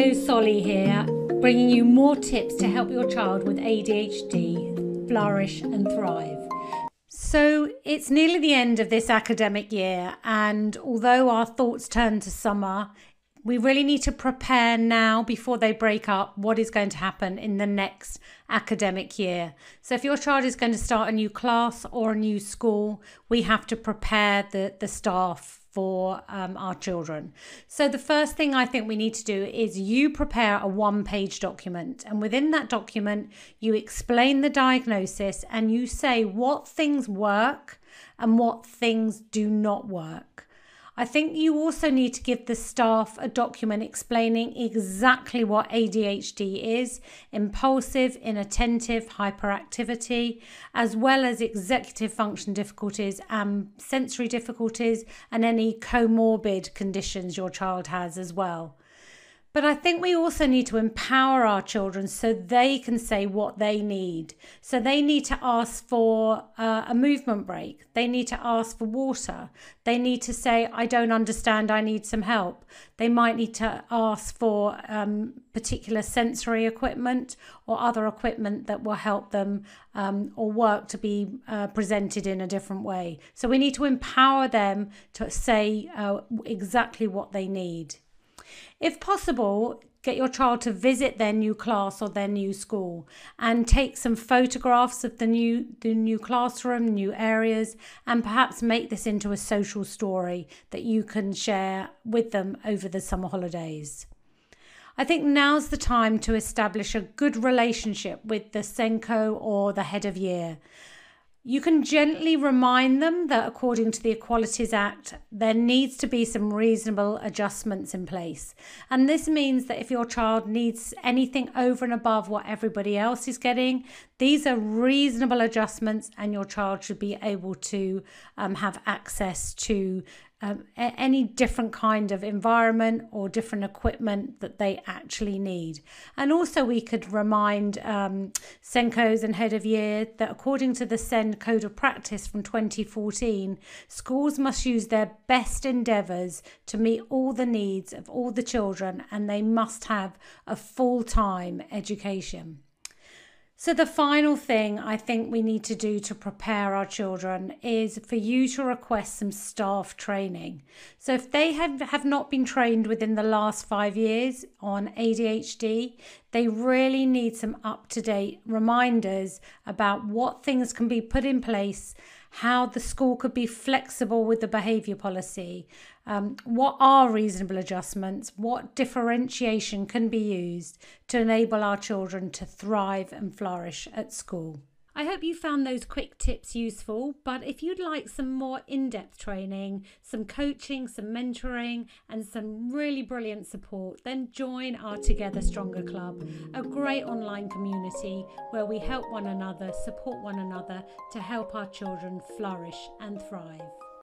Solly here, bringing you more tips to help your child with ADHD flourish and thrive. So, it's nearly the end of this academic year, and although our thoughts turn to summer, we really need to prepare now before they break up what is going to happen in the next academic year. So, if your child is going to start a new class or a new school, we have to prepare the, the staff for um, our children. So, the first thing I think we need to do is you prepare a one page document, and within that document, you explain the diagnosis and you say what things work and what things do not work. I think you also need to give the staff a document explaining exactly what ADHD is impulsive, inattentive, hyperactivity, as well as executive function difficulties and sensory difficulties, and any comorbid conditions your child has as well. But I think we also need to empower our children so they can say what they need. So they need to ask for uh, a movement break. They need to ask for water. They need to say, I don't understand, I need some help. They might need to ask for um, particular sensory equipment or other equipment that will help them um, or work to be uh, presented in a different way. So we need to empower them to say uh, exactly what they need. If possible, get your child to visit their new class or their new school and take some photographs of the new the new classroom new areas and perhaps make this into a social story that you can share with them over the summer holidays. I think now's the time to establish a good relationship with the SENCO or the head of year you can gently remind them that according to the Equalities Act, there needs to be some reasonable adjustments in place. And this means that if your child needs anything over and above what everybody else is getting, these are reasonable adjustments, and your child should be able to um, have access to um, any different kind of environment or different equipment that they actually need. And also, we could remind um, SENCOs and head of year that according to the SEN Code of Practice from 2014, schools must use their best endeavours to meet all the needs of all the children and they must have a full time education. So, the final thing I think we need to do to prepare our children is for you to request some staff training. So, if they have, have not been trained within the last five years on ADHD, they really need some up to date reminders about what things can be put in place how the school could be flexible with the behaviour policy, um, what are reasonable adjustments, what differentiation can be used to enable our children to thrive and flourish at school. I hope you found those quick tips useful. But if you'd like some more in depth training, some coaching, some mentoring, and some really brilliant support, then join our Together Stronger Club, a great online community where we help one another, support one another to help our children flourish and thrive.